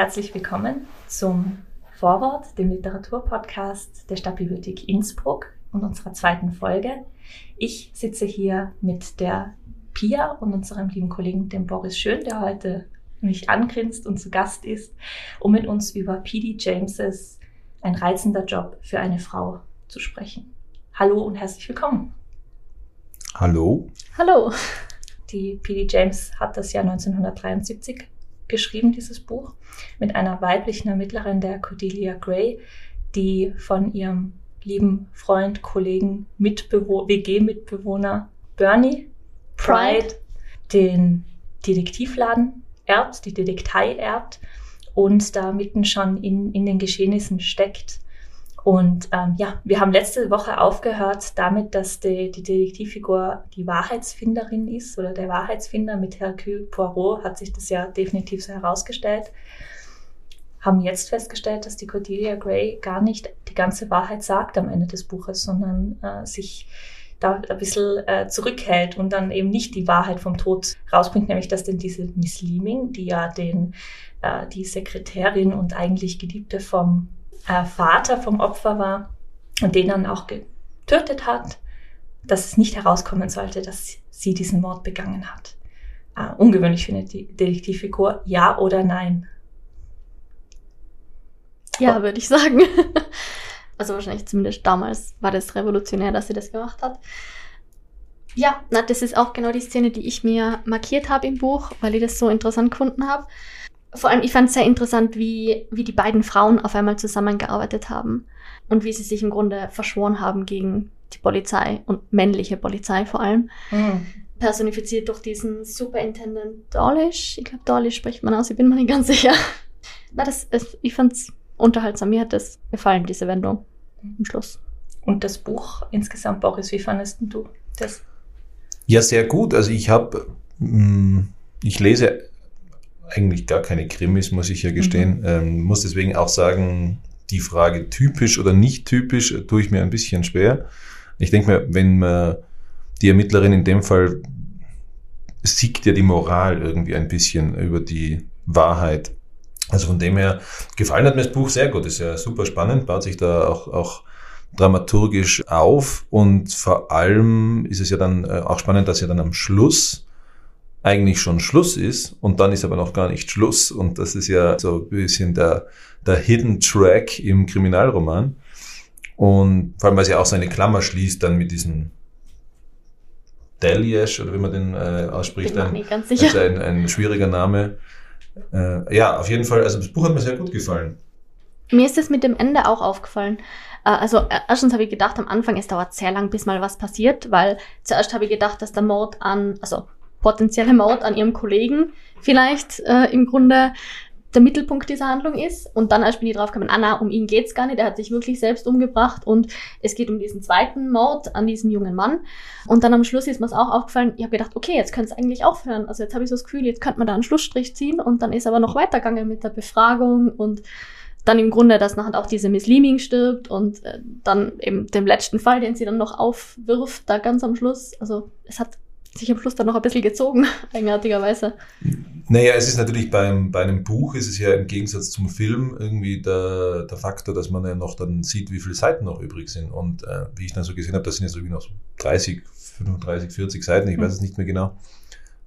Herzlich willkommen zum Vorwort, dem Literaturpodcast der Stadtbibliothek Innsbruck und unserer zweiten Folge. Ich sitze hier mit der Pia und unserem lieben Kollegen, dem Boris Schön, der heute mich angrinst und zu Gast ist, um mit uns über P.D. Jameses Ein reizender Job für eine Frau zu sprechen. Hallo und herzlich willkommen. Hallo. Hallo. Die P.D. James hat das Jahr 1973 geschrieben, dieses Buch, mit einer weiblichen Ermittlerin, der Cordelia Gray, die von ihrem lieben Freund, Kollegen, Mitbewo WG-Mitbewohner Bernie Pride, Pride den Detektivladen erbt, die Detektei erbt und da mitten schon in, in den Geschehnissen steckt. Und ähm, ja, wir haben letzte Woche aufgehört damit, dass die, die Detektivfigur die Wahrheitsfinderin ist oder der Wahrheitsfinder mit Hercule Poirot hat sich das ja definitiv so herausgestellt. Haben jetzt festgestellt, dass die Cordelia Gray gar nicht die ganze Wahrheit sagt am Ende des Buches, sondern äh, sich da ein bisschen äh, zurückhält und dann eben nicht die Wahrheit vom Tod rausbringt, nämlich dass denn diese Miss Leeming, die ja den, äh, die Sekretärin und eigentlich Geliebte vom äh, Vater vom Opfer war und den dann auch getötet hat, dass es nicht herauskommen sollte, dass sie diesen Mord begangen hat. Äh, ungewöhnlich für eine Detektivfigur, ja oder nein? Ja, würde ich sagen. Also wahrscheinlich zumindest damals war das revolutionär, dass sie das gemacht hat. Ja, na, das ist auch genau die Szene, die ich mir markiert habe im Buch, weil ich das so interessant gefunden habe. Vor allem, ich fand es sehr interessant, wie, wie die beiden Frauen auf einmal zusammengearbeitet haben und wie sie sich im Grunde verschworen haben gegen die Polizei und männliche Polizei vor allem. Mhm. Personifiziert durch diesen Superintendent Dawlish. Ich glaube, Dawlish spricht man aus, ich bin mir nicht ganz sicher. Na, das, ist, ich fand's unterhaltsam. Mir hat das gefallen, diese Wendung im Schluss. Und das Buch insgesamt, Boris, wie fandest du das? Ja, sehr gut. Also ich habe, mm, ich lese eigentlich gar keine Krimis, muss ich ja gestehen. Mhm. Ähm, muss deswegen auch sagen, die Frage typisch oder nicht typisch tue ich mir ein bisschen schwer. Ich denke mir, wenn man die Ermittlerin in dem Fall siegt ja die Moral irgendwie ein bisschen über die Wahrheit. Also von dem her gefallen hat mir das Buch sehr gut, ist ja super spannend, baut sich da auch, auch dramaturgisch auf und vor allem ist es ja dann äh, auch spannend, dass ja dann am Schluss eigentlich schon Schluss ist und dann ist aber noch gar nicht Schluss und das ist ja so ein bisschen der, der Hidden Track im Kriminalroman und vor allem, weil sie auch seine Klammer schließt dann mit diesem Deliesh oder wie man den äh, ausspricht, ein, also ein, ein schwieriger Name äh, ja, auf jeden Fall, also das Buch hat mir sehr gut gefallen. Mir ist es mit dem Ende auch aufgefallen. Äh, also äh, erstens habe ich gedacht, am Anfang, es dauert sehr lang, bis mal was passiert, weil zuerst habe ich gedacht, dass der Mord an, also potenzielle Mord an ihrem Kollegen vielleicht äh, im Grunde der Mittelpunkt dieser Handlung ist. Und dann, als bin ich draufgekommen, ah na, um ihn geht's gar nicht, er hat sich wirklich selbst umgebracht und es geht um diesen zweiten Mord an diesem jungen Mann. Und dann am Schluss ist mir es auch aufgefallen, ich habe gedacht, okay, jetzt könnte es eigentlich aufhören. Also jetzt habe ich so das Gefühl, jetzt könnte man da einen Schlussstrich ziehen und dann ist aber noch weitergegangen mit der Befragung und dann im Grunde, dass nachher auch diese Miss Leeming stirbt und äh, dann eben dem letzten Fall, den sie dann noch aufwirft, da ganz am Schluss. Also es hat sich am Schluss dann noch ein bisschen gezogen, eigenartigerweise. Naja, es ist natürlich beim, bei einem Buch ist es ja im Gegensatz zum Film irgendwie der, der Faktor, dass man ja noch dann sieht, wie viele Seiten noch übrig sind. Und äh, wie ich dann so gesehen habe, das sind jetzt irgendwie noch so 30, 35, 40 Seiten, ich weiß es nicht mehr genau,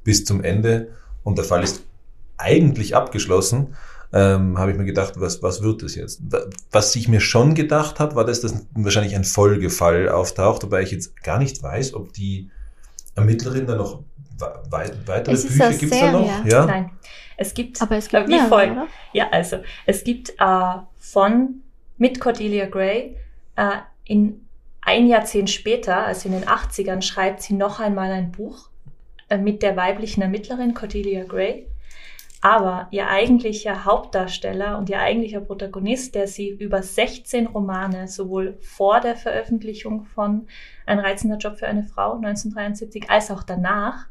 bis zum Ende. Und der Fall ist eigentlich abgeschlossen. Ähm, habe ich mir gedacht, was, was wird das jetzt? Was ich mir schon gedacht habe, war, dass das wahrscheinlich ein Folgefall auftaucht, wobei ich jetzt gar nicht weiß, ob die Ermittlerin da noch weitere Bücher gibt es da noch? Ja? Nein. Es gibt, aber es gibt wie mehr, folgt. Oder? Ja, also es gibt äh, von mit Cordelia Gray äh, in ein Jahrzehnt später, also in den 80ern, schreibt sie noch einmal ein Buch äh, mit der weiblichen Ermittlerin Cordelia Gray. Aber ihr eigentlicher Hauptdarsteller und ihr eigentlicher Protagonist, der sie über 16 Romane sowohl vor der Veröffentlichung von Ein reizender Job für eine Frau 1973 als auch danach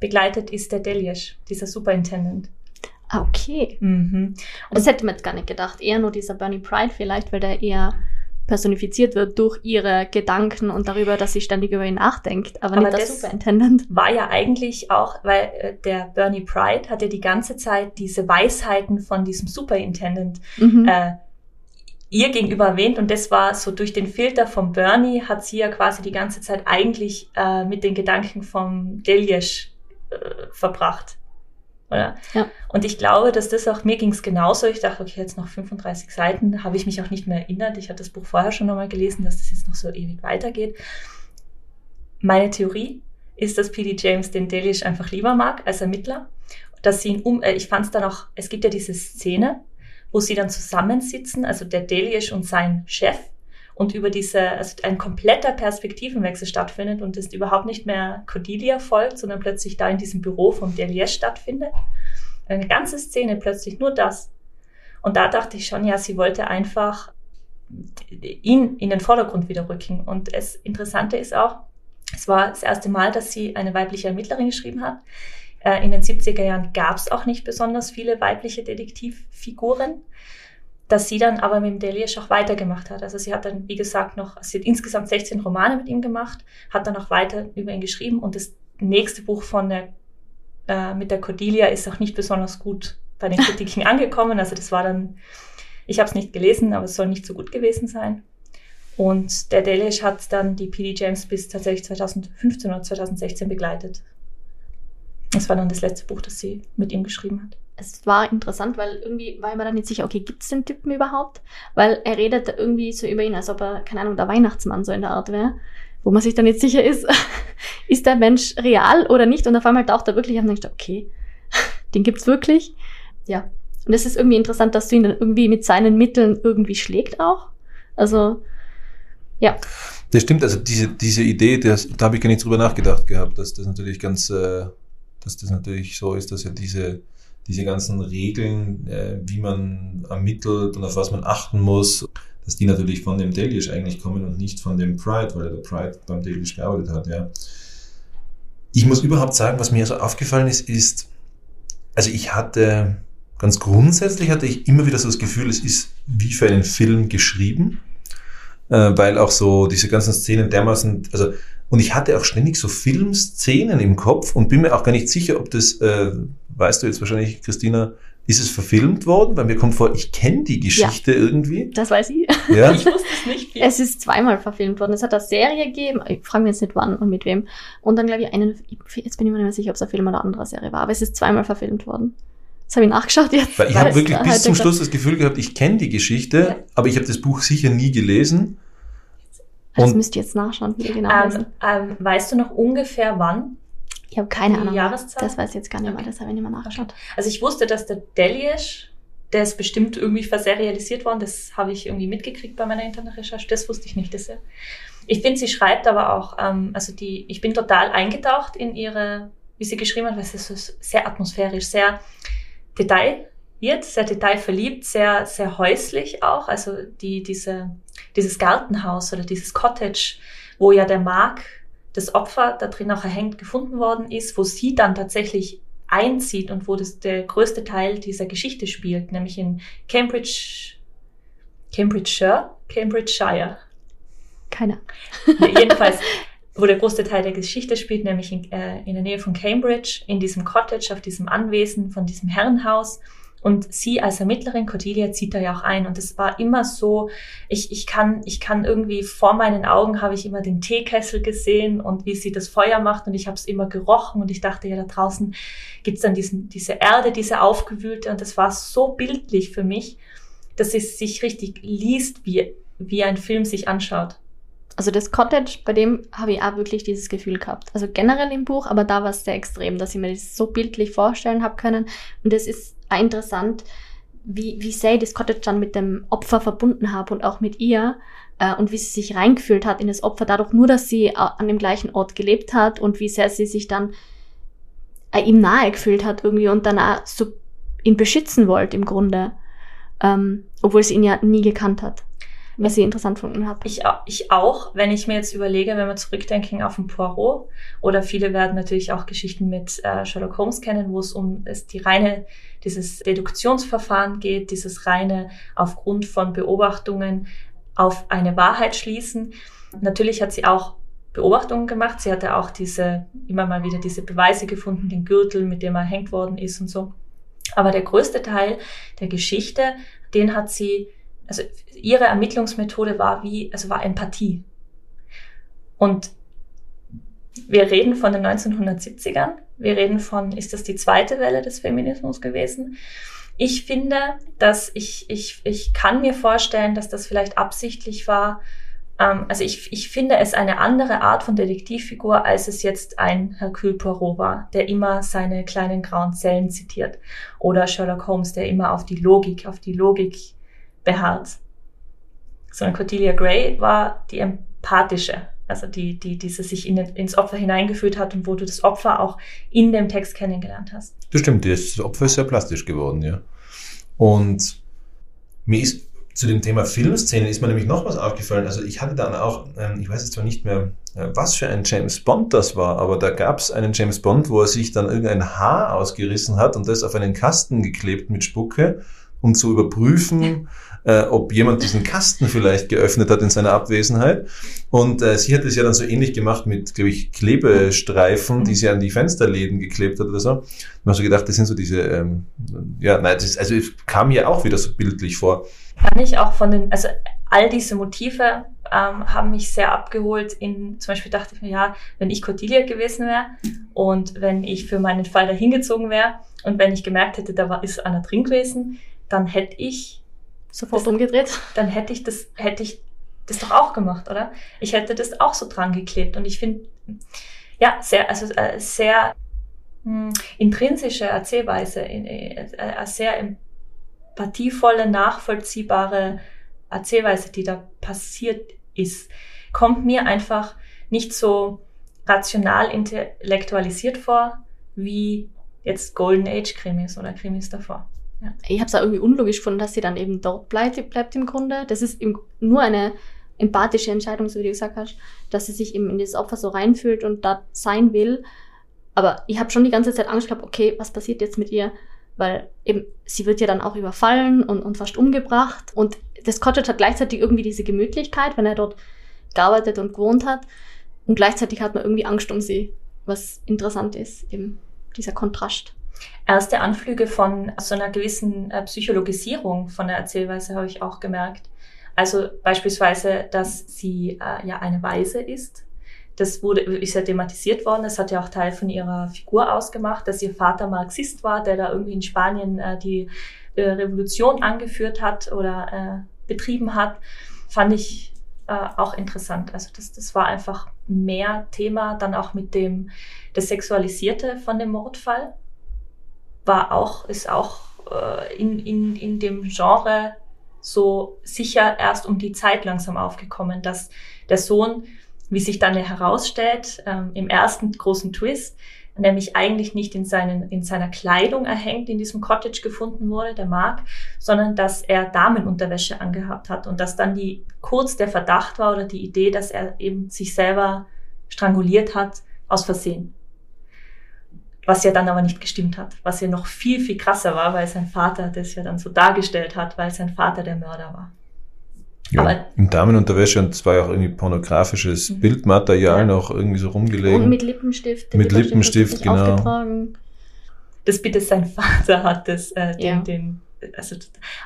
begleitet, ist der Deliesh, dieser Superintendent. Ah, okay. Mhm. Und das hätte man jetzt gar nicht gedacht. Eher nur dieser Bernie Pride vielleicht, weil der eher personifiziert wird durch ihre Gedanken und darüber, dass sie ständig über ihn nachdenkt, aber, aber nicht der Superintendent. War ja eigentlich auch, weil äh, der Bernie Pride hat ja die ganze Zeit diese Weisheiten von diesem Superintendent mhm. äh, ihr gegenüber erwähnt und das war so durch den Filter von Bernie hat sie ja quasi die ganze Zeit eigentlich äh, mit den Gedanken vom Deliesch äh, verbracht. Oder? Ja. Und ich glaube, dass das auch, mir ging es genauso. Ich dachte, okay, jetzt noch 35 Seiten, habe ich mich auch nicht mehr erinnert. Ich hatte das Buch vorher schon nochmal gelesen, dass das jetzt noch so ewig weitergeht. Meine Theorie ist, dass P.D. James den Delish einfach lieber mag als Ermittler. Dass sie ihn um, äh, ich fand es dann auch, es gibt ja diese Szene, wo sie dann zusammensitzen, also der Delish und sein Chef, und über diese, also ein kompletter Perspektivenwechsel stattfindet und es überhaupt nicht mehr Cordelia folgt, sondern plötzlich da in diesem Büro vom Delier stattfindet. Eine ganze Szene plötzlich nur das. Und da dachte ich schon, ja, sie wollte einfach ihn in den Vordergrund wieder rücken. Und das Interessante ist auch, es war das erste Mal, dass sie eine weibliche Ermittlerin geschrieben hat. Äh, in den 70er Jahren gab es auch nicht besonders viele weibliche Detektivfiguren dass sie dann aber mit dem Delius auch weitergemacht hat. Also sie hat dann, wie gesagt, noch, sie hat insgesamt 16 Romane mit ihm gemacht, hat dann auch weiter über ihn geschrieben und das nächste Buch von der, äh, mit der Cordelia ist auch nicht besonders gut bei den Kritiken angekommen. Also das war dann, ich habe es nicht gelesen, aber es soll nicht so gut gewesen sein. Und der Delish hat dann die P.D. James bis tatsächlich 2015 oder 2016 begleitet. Das war dann das letzte Buch, das sie mit ihm geschrieben hat es war interessant, weil irgendwie war ich mir dann nicht sicher, okay, gibt's den Typen überhaupt? Weil er redet irgendwie so über ihn, als ob er, keine Ahnung, der Weihnachtsmann so in der Art wäre. Wo man sich dann nicht sicher ist, ist der Mensch real oder nicht? Und auf einmal taucht er wirklich auf und denkt, okay, den gibt's wirklich. Ja. Und es ist irgendwie interessant, dass du ihn dann irgendwie mit seinen Mitteln irgendwie schlägt auch. Also, ja. Das stimmt, also diese, diese Idee, das, da habe ich gar nicht drüber nachgedacht gehabt, dass das natürlich ganz, äh, dass das natürlich so ist, dass ja diese diese ganzen Regeln, äh, wie man ermittelt und auf was man achten muss, dass die natürlich von dem Delish eigentlich kommen und nicht von dem Pride, weil der Pride beim Delish gearbeitet hat, ja. Ich muss überhaupt sagen, was mir so aufgefallen ist, ist, also ich hatte, ganz grundsätzlich hatte ich immer wieder so das Gefühl, es ist wie für einen Film geschrieben, äh, weil auch so diese ganzen Szenen dermaßen, also und ich hatte auch ständig so Filmszenen im Kopf und bin mir auch gar nicht sicher, ob das äh, weißt du jetzt wahrscheinlich, Christina, ist es verfilmt worden? Weil mir kommt vor, ich kenne die Geschichte ja, irgendwie. Das weiß ich. Ja? ich wusste es nicht. Viel. Es ist zweimal verfilmt worden. Es hat eine Serie gegeben. Ich frage mich jetzt nicht wann und mit wem. Und dann glaube ich einen, jetzt bin ich mir nicht mehr sicher, ob es ein Film oder eine andere Serie war. Aber es ist zweimal verfilmt worden. Das habe ich nachgeschaut jetzt. Weil ich habe wirklich bis zum Schluss das Gefühl gehabt, ich kenne die Geschichte, ja. aber ich habe das Buch sicher nie gelesen. Das müsst ihr jetzt nachschauen, wie ihr genau ähm, ähm, Weißt du noch ungefähr wann? Ich habe keine Ahnung. Jahreszahl? Das weiß ich jetzt gar nicht okay. mehr, das habe ich nicht mehr nachgeschaut. Also ich wusste, dass der Deliesh, der ist bestimmt irgendwie verserialisiert worden, das habe ich irgendwie mitgekriegt bei meiner Internetrecherche, das wusste ich nicht. Das ja. Ich finde, sie schreibt aber auch, ähm, also die, ich bin total eingetaucht in ihre, wie sie geschrieben hat, weil es ist sehr atmosphärisch, sehr detailliert, sehr detailverliebt, sehr, sehr häuslich auch. Also die, diese, dieses Gartenhaus oder dieses Cottage, wo ja der Mark das Opfer da drin auch erhängt gefunden worden ist, wo sie dann tatsächlich einzieht und wo das der größte Teil dieser Geschichte spielt, nämlich in Cambridge, Cambridgeshire, Cambridgeshire. Keine. jedenfalls, wo der größte Teil der Geschichte spielt, nämlich in, äh, in der Nähe von Cambridge, in diesem Cottage, auf diesem Anwesen von diesem Herrenhaus. Und sie als Ermittlerin, Cordelia, zieht da ja auch ein. Und es war immer so, ich, ich, kann, ich kann irgendwie vor meinen Augen habe ich immer den Teekessel gesehen und wie sie das Feuer macht und ich habe es immer gerochen und ich dachte, ja, da draußen gibt's dann diesen, diese Erde, diese aufgewühlte und das war so bildlich für mich, dass es sich richtig liest, wie, wie ein Film sich anschaut. Also das Cottage, bei dem habe ich auch wirklich dieses Gefühl gehabt. Also generell im Buch, aber da war es sehr extrem, dass ich mir das so bildlich vorstellen habe können. Und es ist interessant, wie, wie sehr ich das Cottage dann mit dem Opfer verbunden habe und auch mit ihr äh, und wie sie sich reingefühlt hat in das Opfer, dadurch nur, dass sie äh, an dem gleichen Ort gelebt hat und wie sehr sie sich dann äh, ihm nahe gefühlt hat irgendwie und dann auch so ihn beschützen wollte im Grunde, ähm, obwohl sie ihn ja nie gekannt hat was ich interessant gefunden habe. Ich, ich auch, wenn ich mir jetzt überlege, wenn wir zurückdenken auf ein Poirot oder viele werden natürlich auch Geschichten mit äh, Sherlock Holmes kennen, wo es um es die reine dieses Deduktionsverfahren geht, dieses reine aufgrund von Beobachtungen auf eine Wahrheit schließen. Natürlich hat sie auch Beobachtungen gemacht. Sie hatte auch diese, immer mal wieder diese Beweise gefunden, den Gürtel, mit dem er hängt worden ist und so. Aber der größte Teil der Geschichte, den hat sie, also ihre Ermittlungsmethode war wie, also war Empathie. Und wir reden von den 1970ern. Wir reden von, ist das die zweite Welle des Feminismus gewesen? Ich finde, dass ich, ich, ich kann mir vorstellen, dass das vielleicht absichtlich war. Ähm, also ich, ich finde es eine andere Art von Detektivfigur, als es jetzt ein Hercule Poirot war, der immer seine kleinen grauen Zellen zitiert. Oder Sherlock Holmes, der immer auf die Logik, auf die Logik beharrt. Sondern Cordelia Gray war die empathische also die, die, diese sich in, ins Opfer hineingefühlt hat und wo du das Opfer auch in dem Text kennengelernt hast. Das stimmt, das Opfer ist sehr plastisch geworden, ja. Und mir ist zu dem Thema Filmszenen ist mir nämlich noch was aufgefallen. Also ich hatte dann auch, ähm, ich weiß jetzt zwar nicht mehr, äh, was für ein James Bond das war, aber da gab es einen James Bond, wo er sich dann irgendein Haar ausgerissen hat und das auf einen Kasten geklebt mit Spucke, um zu überprüfen, äh, ob jemand diesen Kasten vielleicht geöffnet hat in seiner Abwesenheit. Und äh, sie hat es ja dann so ähnlich gemacht mit, glaube ich, Klebestreifen, die sie an die Fensterläden geklebt hat oder so. Man so gedacht, das sind so diese, ähm, ja, nein, das ist, also es kam mir auch wieder so bildlich vor. Kann ich auch von den, also all diese Motive ähm, haben mich sehr abgeholt. In, zum Beispiel dachte ich mir, ja, wenn ich Cordelia gewesen wäre und wenn ich für meinen Fall dahin gezogen wäre und wenn ich gemerkt hätte, da war, ist einer drin gewesen, dann hätte ich sofort das, umgedreht. Dann hätte ich das, hätte ich das doch auch gemacht, oder? Ich hätte das auch so dran geklebt. Und ich finde, ja, sehr, also äh, sehr mh, hm, intrinsische Erzählweise, äh, äh, sehr empathievolle, nachvollziehbare Erzählweise, die da passiert ist, kommt mir einfach nicht so rational intellektualisiert vor, wie jetzt Golden Age Krimis oder Krimis davor. Ja. Ich habe es auch irgendwie unlogisch gefunden, dass sie dann eben dort bleibt, bleibt im Grunde. Das ist im, nur eine empathische Entscheidung, so wie du gesagt hast, dass sie sich eben in dieses Opfer so reinfühlt und da sein will. Aber ich habe schon die ganze Zeit Angst gehabt, okay, was passiert jetzt mit ihr? Weil eben, sie wird ja dann auch überfallen und, und fast umgebracht. Und das Cottage hat gleichzeitig irgendwie diese Gemütlichkeit, wenn er dort gearbeitet und gewohnt hat. Und gleichzeitig hat man irgendwie Angst um sie, was interessant ist, eben dieser Kontrast. Erste Anflüge von so einer gewissen äh, Psychologisierung von der Erzählweise habe ich auch gemerkt. Also beispielsweise, dass sie äh, ja eine Weise ist. Das wurde, ist ja thematisiert worden. Das hat ja auch Teil von ihrer Figur ausgemacht, dass ihr Vater Marxist war, der da irgendwie in Spanien äh, die äh, Revolution angeführt hat oder äh, betrieben hat. Fand ich äh, auch interessant. Also das, das war einfach mehr Thema, dann auch mit dem das Sexualisierte von dem Mordfall war auch, ist auch äh, in, in, in dem Genre so sicher erst um die Zeit langsam aufgekommen, dass der Sohn, wie sich dann herausstellt, ähm, im ersten großen Twist, nämlich eigentlich nicht in, seinen, in seiner Kleidung erhängt, in diesem Cottage gefunden wurde, der Mark, sondern dass er Damenunterwäsche angehabt hat und dass dann die kurz der Verdacht war oder die Idee, dass er eben sich selber stranguliert hat aus Versehen was ja dann aber nicht gestimmt hat, was ja noch viel, viel krasser war, weil sein Vater das ja dann so dargestellt hat, weil sein Vater der Mörder war. Ja, aber, in Damenunterwäsche und es war ja auch irgendwie pornografisches mhm. Bildmaterial ja. noch irgendwie so rumgelegen. Und mit Lippenstift. Mit Lippenstift, genau. Aufgetragen. Das bitte sein Vater hat das, äh, den, ja. den, also,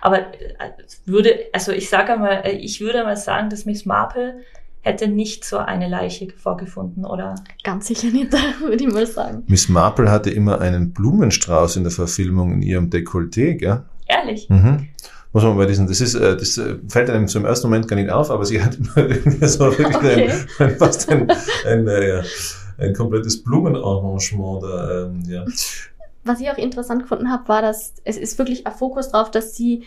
aber äh, würde, also ich sage mal, äh, ich würde mal sagen, dass Miss Marple hätte nicht so eine Leiche vorgefunden, oder? Ganz sicher nicht, würde ich mal sagen. Miss Marple hatte immer einen Blumenstrauß in der Verfilmung in ihrem Dekolleté, gell? Ehrlich? Mhm. Muss man bei diesen, das ist, äh, das äh, fällt einem zum ersten Moment gar nicht auf, aber sie hat immer irgendwie so wirklich okay. ein, fast ein, ein, äh, ja, ein komplettes Blumenarrangement da, ähm, ja. Was ich auch interessant gefunden habe, war, dass es ist wirklich ein Fokus drauf, dass sie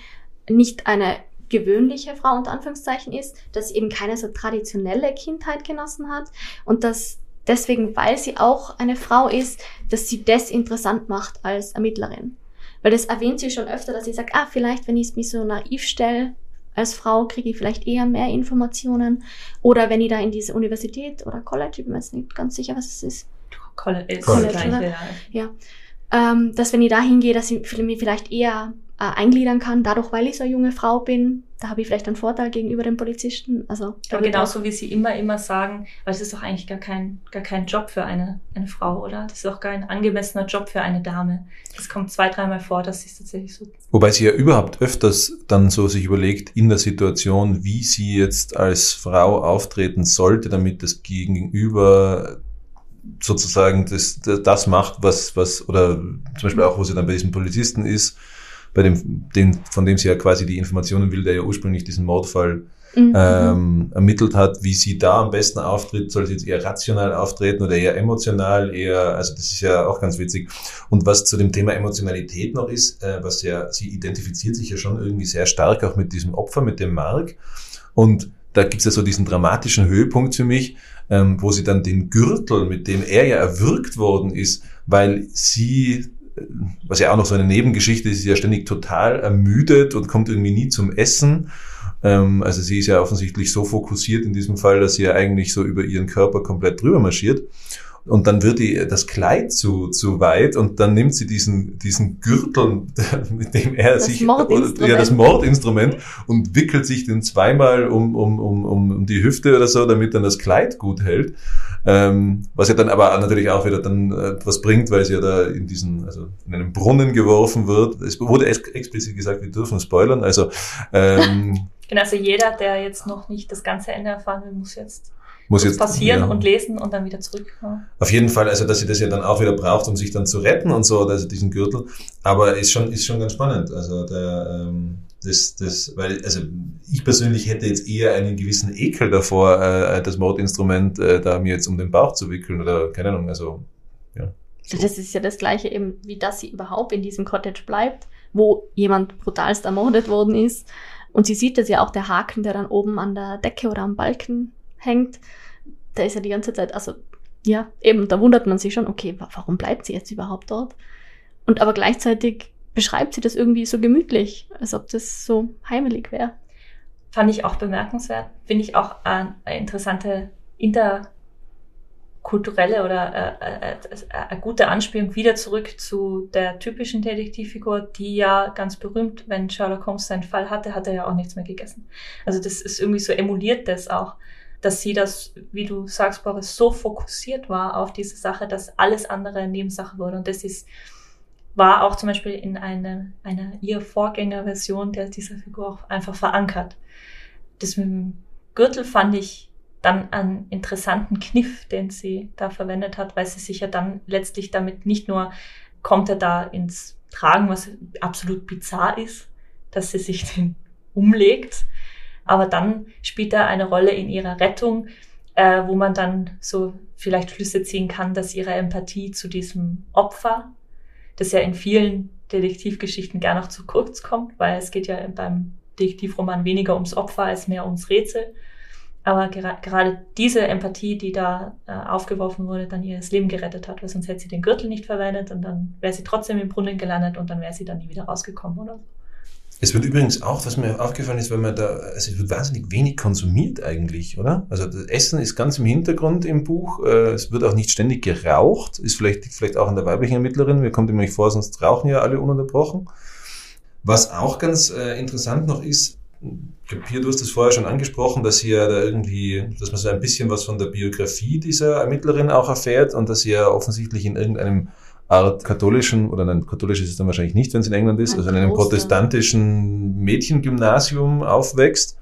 nicht eine gewöhnliche Frau unter Anführungszeichen ist, dass sie eben keine so traditionelle Kindheit genossen hat und dass deswegen, weil sie auch eine Frau ist, dass sie das interessant macht als Ermittlerin. Weil das erwähnt sie schon öfter, dass sie sagt, ah, vielleicht, wenn ich mich so naiv stelle, als Frau kriege ich vielleicht eher mehr Informationen. Oder wenn ich da in diese Universität oder College, ich bin mir jetzt nicht ganz sicher, was es ist. College, College, College oder? ja. ja. Ähm, dass wenn ich da hingehe, dass ich mich vielleicht eher äh, eingliedern kann, dadurch, weil ich so eine junge Frau bin. Da habe ich vielleicht einen Vorteil gegenüber den Polizisten. Also, Aber genauso wie Sie immer, immer sagen, weil es ist doch eigentlich gar kein, gar kein Job für eine, eine Frau, oder? Das ist doch kein angemessener Job für eine Dame. Das kommt zwei, dreimal vor, dass sie es tatsächlich so. Wobei sie ja überhaupt öfters dann so sich überlegt in der Situation, wie sie jetzt als Frau auftreten sollte, damit das Gegenüber sozusagen das, das macht, was, was, oder zum Beispiel auch, wo sie dann bei diesem Polizisten ist, bei dem, den, von dem sie ja quasi die Informationen will, der ja ursprünglich diesen Mordfall mhm. ähm, ermittelt hat, wie sie da am besten auftritt, soll sie jetzt eher rational auftreten oder eher emotional, eher, also das ist ja auch ganz witzig. Und was zu dem Thema Emotionalität noch ist, äh, was ja, sie identifiziert sich ja schon irgendwie sehr stark auch mit diesem Opfer, mit dem Mark. Und da gibt's ja so diesen dramatischen Höhepunkt für mich, ähm, wo sie dann den Gürtel, mit dem er ja erwürgt worden ist, weil sie was ja auch noch so eine Nebengeschichte ist, ist ja ständig total ermüdet und kommt irgendwie nie zum Essen. Ähm, also sie ist ja offensichtlich so fokussiert in diesem Fall, dass sie ja eigentlich so über ihren Körper komplett drüber marschiert und dann wird ihr das Kleid zu, zu weit und dann nimmt sie diesen, diesen Gürtel, mit dem er das sich, ja, das Mordinstrument und wickelt sich den zweimal um, um, um, um die Hüfte oder so, damit dann das Kleid gut hält. Ähm, was ja dann aber natürlich auch wieder dann etwas bringt, weil sie ja da in diesen, also in einen Brunnen geworfen wird. Es wurde explizit gesagt, wir dürfen spoilern, also, ähm, Genau, also jeder, der jetzt noch nicht das ganze Ende erfahren will, muss jetzt muss jetzt passieren ja. und lesen und dann wieder zurück. Ja. Auf jeden Fall, also dass sie das ja dann auch wieder braucht, um sich dann zu retten und so, also diesen Gürtel. Aber ist schon ist schon ganz spannend. Also der ähm, das, das, weil, also ich persönlich hätte jetzt eher einen gewissen Ekel davor, äh, das Mordinstrument äh, da mir jetzt um den Bauch zu wickeln oder keine Ahnung, also ja. So. Das ist ja das gleiche eben, wie dass sie überhaupt in diesem Cottage bleibt, wo jemand brutalst ermordet worden ist. Und sie sieht das ja auch, der Haken, der dann oben an der Decke oder am Balken hängt, da ist ja die ganze Zeit, also ja, eben, da wundert man sich schon, okay, warum bleibt sie jetzt überhaupt dort? Und aber gleichzeitig beschreibt sie das irgendwie so gemütlich, als ob das so heimelig wäre. Fand ich auch bemerkenswert. Finde ich auch eine interessante interkulturelle oder äh, äh, äh, eine gute Anspielung wieder zurück zu der typischen Detektivfigur, die ja ganz berühmt, wenn Sherlock Holmes seinen Fall hatte, hat er ja auch nichts mehr gegessen. Also das ist irgendwie so emuliert das auch dass sie das, wie du sagst, Boris, so fokussiert war auf diese Sache, dass alles andere Nebensache wurde. Und das ist, war auch zum Beispiel in einer, einer ihr Vorgängerversion der dieser Figur auch einfach verankert. Das mit dem Gürtel fand ich dann einen interessanten Kniff, den sie da verwendet hat, weil sie sich ja dann letztlich damit nicht nur kommt er da ins Tragen, was absolut bizarr ist, dass sie sich den umlegt, aber dann spielt er eine Rolle in ihrer Rettung, äh, wo man dann so vielleicht Schlüsse ziehen kann, dass ihre Empathie zu diesem Opfer, das ja in vielen Detektivgeschichten gar noch zu kurz kommt, weil es geht ja beim Detektivroman weniger ums Opfer als mehr ums Rätsel. Aber gera gerade diese Empathie, die da äh, aufgeworfen wurde, dann ihr das Leben gerettet hat, weil sonst hätte sie den Gürtel nicht verwendet und dann wäre sie trotzdem im Brunnen gelandet und dann wäre sie dann nie wieder rausgekommen oder. Es wird übrigens auch, was mir aufgefallen ist, weil man da, also es wird wahnsinnig wenig konsumiert eigentlich, oder? Also das Essen ist ganz im Hintergrund im Buch. Äh, es wird auch nicht ständig geraucht. Ist vielleicht, vielleicht auch an der weiblichen Ermittlerin. Mir kommt immer nicht vor, sonst rauchen ja alle ununterbrochen. Was auch ganz äh, interessant noch ist, hier, du hast es vorher schon angesprochen, dass ja da irgendwie, dass man so ein bisschen was von der Biografie dieser Ermittlerin auch erfährt und dass sie ja offensichtlich in irgendeinem Art katholischen, oder nein, katholisch ist es dann wahrscheinlich nicht, wenn es in England ist, also in einem protestantischen Mädchengymnasium aufwächst.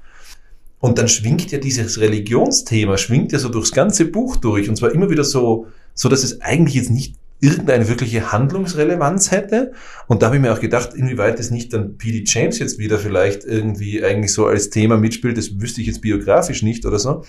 Und dann schwingt ja dieses Religionsthema, schwingt ja so durchs ganze Buch durch. Und zwar immer wieder so, so dass es eigentlich jetzt nicht irgendeine wirkliche Handlungsrelevanz hätte. Und da habe ich mir auch gedacht, inwieweit es nicht dann P.D. James jetzt wieder vielleicht irgendwie eigentlich so als Thema mitspielt, das wüsste ich jetzt biografisch nicht oder so.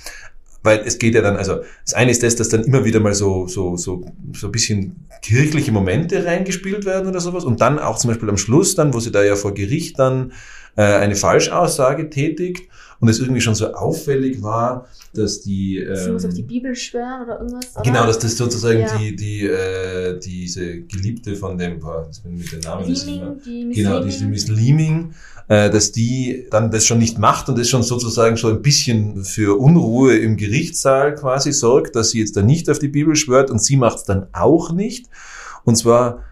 Weil es geht ja dann, also das eine ist das, dass dann immer wieder mal so, so, so, so ein bisschen kirchliche Momente reingespielt werden oder sowas. Und dann auch zum Beispiel am Schluss dann, wo sie da ja vor Gericht dann äh, eine Falschaussage tätigt und es irgendwie schon so auffällig war, dass die ähm, Sie muss auf die Bibel schwören oder irgendwas. Oder? Genau, dass das sozusagen ja. die die äh, diese Geliebte von dem boah, mit dem Namen Leeming, die Miss genau diese Miss Leeming äh, dass die dann das schon nicht macht und das schon sozusagen schon ein bisschen für Unruhe im Gerichtssaal quasi sorgt, dass sie jetzt da nicht auf die Bibel schwört und sie macht es dann auch nicht. Und zwar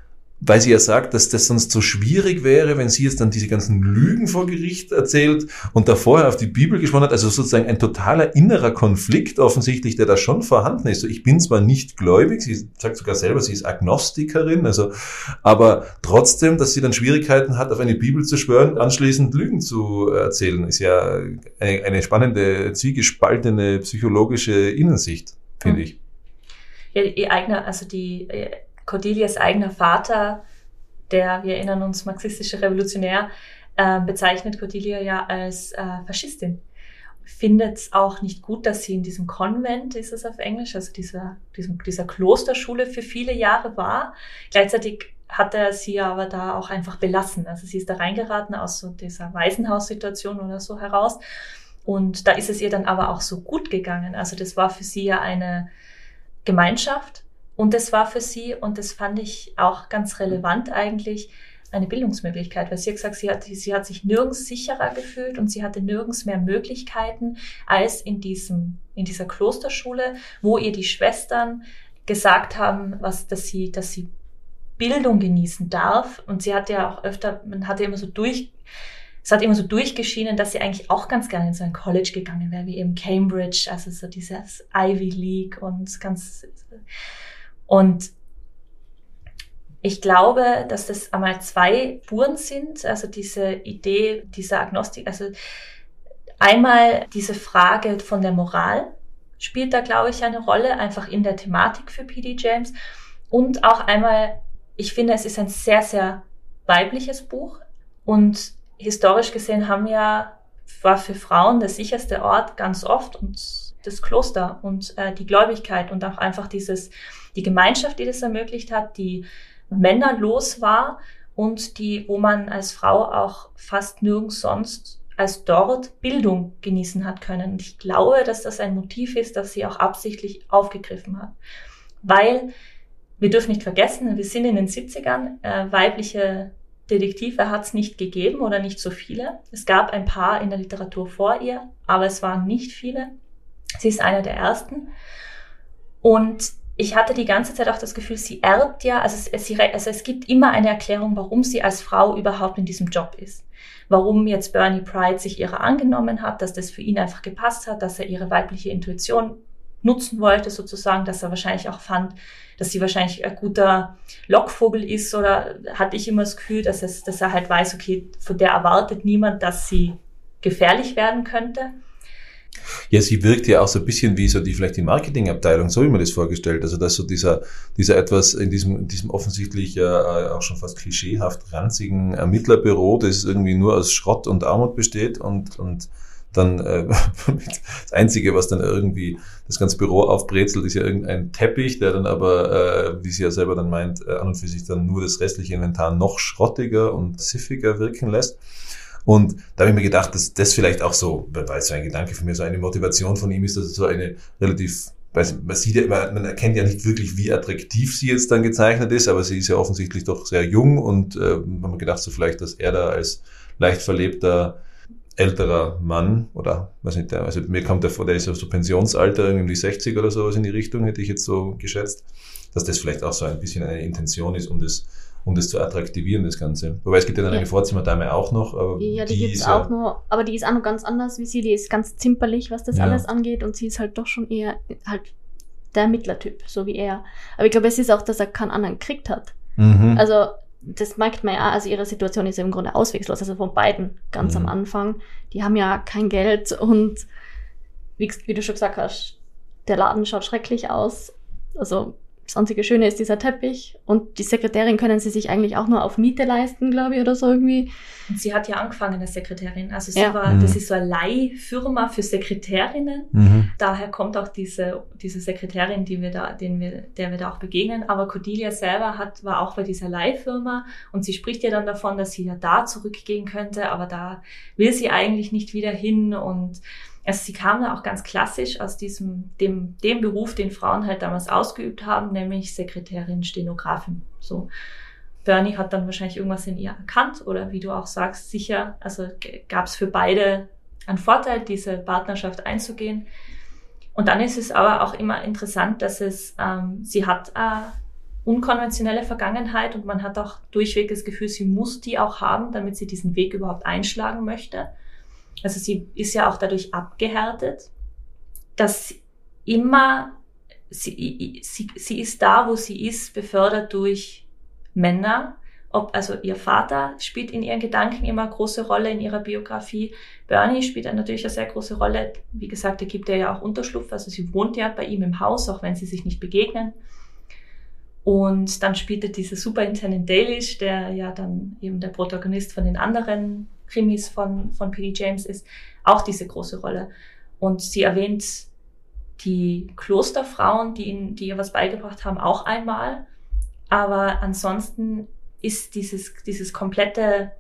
weil sie ja sagt, dass das sonst so schwierig wäre, wenn sie jetzt dann diese ganzen Lügen vor Gericht erzählt und da vorher auf die Bibel gesprochen hat. Also sozusagen ein totaler innerer Konflikt offensichtlich, der da schon vorhanden ist. So, ich bin zwar nicht gläubig, sie sagt sogar selber, sie ist Agnostikerin, also, aber trotzdem, dass sie dann Schwierigkeiten hat, auf eine Bibel zu schwören, anschließend Lügen zu erzählen, ist ja eine, eine spannende, zwiegespaltene psychologische Innensicht, finde ich. Ja, ihr eigener, also die Cordelias eigener Vater, der, wir erinnern uns, marxistische Revolutionär, äh, bezeichnet Cordelia ja als äh, Faschistin. Findet es auch nicht gut, dass sie in diesem Konvent, ist es auf Englisch, also dieser, diesem, dieser Klosterschule für viele Jahre war. Gleichzeitig hat er sie aber da auch einfach belassen. Also sie ist da reingeraten aus so dieser Waisenhaussituation oder so heraus. Und da ist es ihr dann aber auch so gut gegangen. Also das war für sie ja eine Gemeinschaft, und das war für sie, und das fand ich auch ganz relevant eigentlich, eine Bildungsmöglichkeit, weil sie hat gesagt, sie hat, sie hat sich nirgends sicherer gefühlt und sie hatte nirgends mehr Möglichkeiten als in diesem, in dieser Klosterschule, wo ihr die Schwestern gesagt haben, was, dass sie, dass sie Bildung genießen darf. Und sie hat ja auch öfter, man hatte immer so durch, es hat immer so durchgeschienen, dass sie eigentlich auch ganz gerne in so ein College gegangen wäre, wie eben Cambridge, also so dieses Ivy League und ganz, und ich glaube, dass das einmal zwei Spuren sind, also diese Idee dieser Agnostik, also einmal diese Frage von der Moral spielt da, glaube ich, eine Rolle, einfach in der Thematik für PD James. Und auch einmal, ich finde, es ist ein sehr, sehr weibliches Buch. Und historisch gesehen haben ja, war für Frauen der sicherste Ort ganz oft und das Kloster und äh, die Gläubigkeit und auch einfach dieses, die Gemeinschaft, die das ermöglicht hat, die männerlos war und die, wo man als Frau auch fast nirgends sonst als dort Bildung genießen hat können. Und ich glaube, dass das ein Motiv ist, das sie auch absichtlich aufgegriffen hat. Weil wir dürfen nicht vergessen, wir sind in den 70ern, äh, weibliche Detektive hat es nicht gegeben oder nicht so viele. Es gab ein paar in der Literatur vor ihr, aber es waren nicht viele. Sie ist einer der ersten. Und ich hatte die ganze Zeit auch das Gefühl, sie erbt ja, also es, sie, also es gibt immer eine Erklärung, warum sie als Frau überhaupt in diesem Job ist. Warum jetzt Bernie Pride sich ihrer angenommen hat, dass das für ihn einfach gepasst hat, dass er ihre weibliche Intuition nutzen wollte, sozusagen, dass er wahrscheinlich auch fand, dass sie wahrscheinlich ein guter Lockvogel ist oder hatte ich immer das Gefühl, dass, es, dass er halt weiß, okay, von der erwartet niemand, dass sie gefährlich werden könnte. Ja, sie wirkt ja auch so ein bisschen wie so die vielleicht die Marketingabteilung, so wie man das vorgestellt. Also dass so dieser, dieser etwas in diesem, in diesem offensichtlich ja äh, auch schon fast klischeehaft ranzigen Ermittlerbüro, das irgendwie nur aus Schrott und Armut besteht und, und dann äh, das Einzige, was dann irgendwie das ganze Büro aufbrezelt, ist ja irgendein Teppich, der dann aber, äh, wie sie ja selber dann meint, äh, an und für sich dann nur das restliche Inventar noch schrottiger und siffiger wirken lässt. Und da habe ich mir gedacht, dass das vielleicht auch so, weil so ein Gedanke von mir, so eine Motivation von ihm ist, dass es so eine relativ, man sieht ja, man erkennt ja nicht wirklich, wie attraktiv sie jetzt dann gezeichnet ist, aber sie ist ja offensichtlich doch sehr jung und äh, haben wir gedacht, so vielleicht, dass er da als leicht verlebter älterer Mann oder weiß nicht, der, also mir kommt der vor, der ist so Pensionsalter, irgendwie 60 oder sowas in die Richtung, hätte ich jetzt so geschätzt, dass das vielleicht auch so ein bisschen eine Intention ist, um das um das zu attraktivieren, das Ganze. Wobei es gibt ja dann ja. eine Vorzimmerdame auch noch. Aber ja, die, die gibt's auch ja, noch, aber die ist auch noch ganz anders wie sie, die ist ganz zimperlich, was das ja. alles angeht und sie ist halt doch schon eher halt der Mittlertyp, so wie er. Aber ich glaube, es ist auch, dass er keinen anderen gekriegt hat. Mhm. Also das merkt man ja, also ihre Situation ist ja im Grunde auswegslos, also von beiden ganz mhm. am Anfang. Die haben ja kein Geld und wie, wie du schon gesagt hast, der Laden schaut schrecklich aus. Also das einzige Schöne ist dieser Teppich und die Sekretärin können sie sich eigentlich auch nur auf Miete leisten, glaube ich, oder so irgendwie. Und sie hat ja angefangen als Sekretärin. Also sie ja. war, mhm. das ist so eine Leihfirma für Sekretärinnen. Mhm. Daher kommt auch diese, diese Sekretärin, die wir da, den wir, der wir da auch begegnen. Aber Cordelia selber hat, war auch bei dieser Leihfirma und sie spricht ja dann davon, dass sie ja da zurückgehen könnte, aber da will sie eigentlich nicht wieder hin und also sie kam da auch ganz klassisch aus diesem, dem, dem Beruf, den Frauen halt damals ausgeübt haben, nämlich Sekretärin, Stenografin. So. Bernie hat dann wahrscheinlich irgendwas in ihr erkannt oder wie du auch sagst, sicher, also gab es für beide einen Vorteil, diese Partnerschaft einzugehen. Und dann ist es aber auch immer interessant, dass es, ähm, sie hat äh, unkonventionelle Vergangenheit und man hat auch durchweg das Gefühl, sie muss die auch haben, damit sie diesen Weg überhaupt einschlagen möchte. Also sie ist ja auch dadurch abgehärtet, dass immer, sie, sie, sie ist da, wo sie ist, befördert durch Männer. Ob, also ihr Vater spielt in ihren Gedanken immer eine große Rolle in ihrer Biografie. Bernie spielt natürlich eine sehr große Rolle. Wie gesagt, er gibt ihr ja auch Unterschlupf. Also sie wohnt ja bei ihm im Haus, auch wenn sie sich nicht begegnen. Und dann spielte dieser Superintendent Dalish, der ja dann eben der Protagonist von den anderen Krimis von, von P.D. James ist, auch diese große Rolle. Und sie erwähnt die Klosterfrauen, die, ihn, die ihr was beigebracht haben, auch einmal. Aber ansonsten ist dieses, dieses komplette,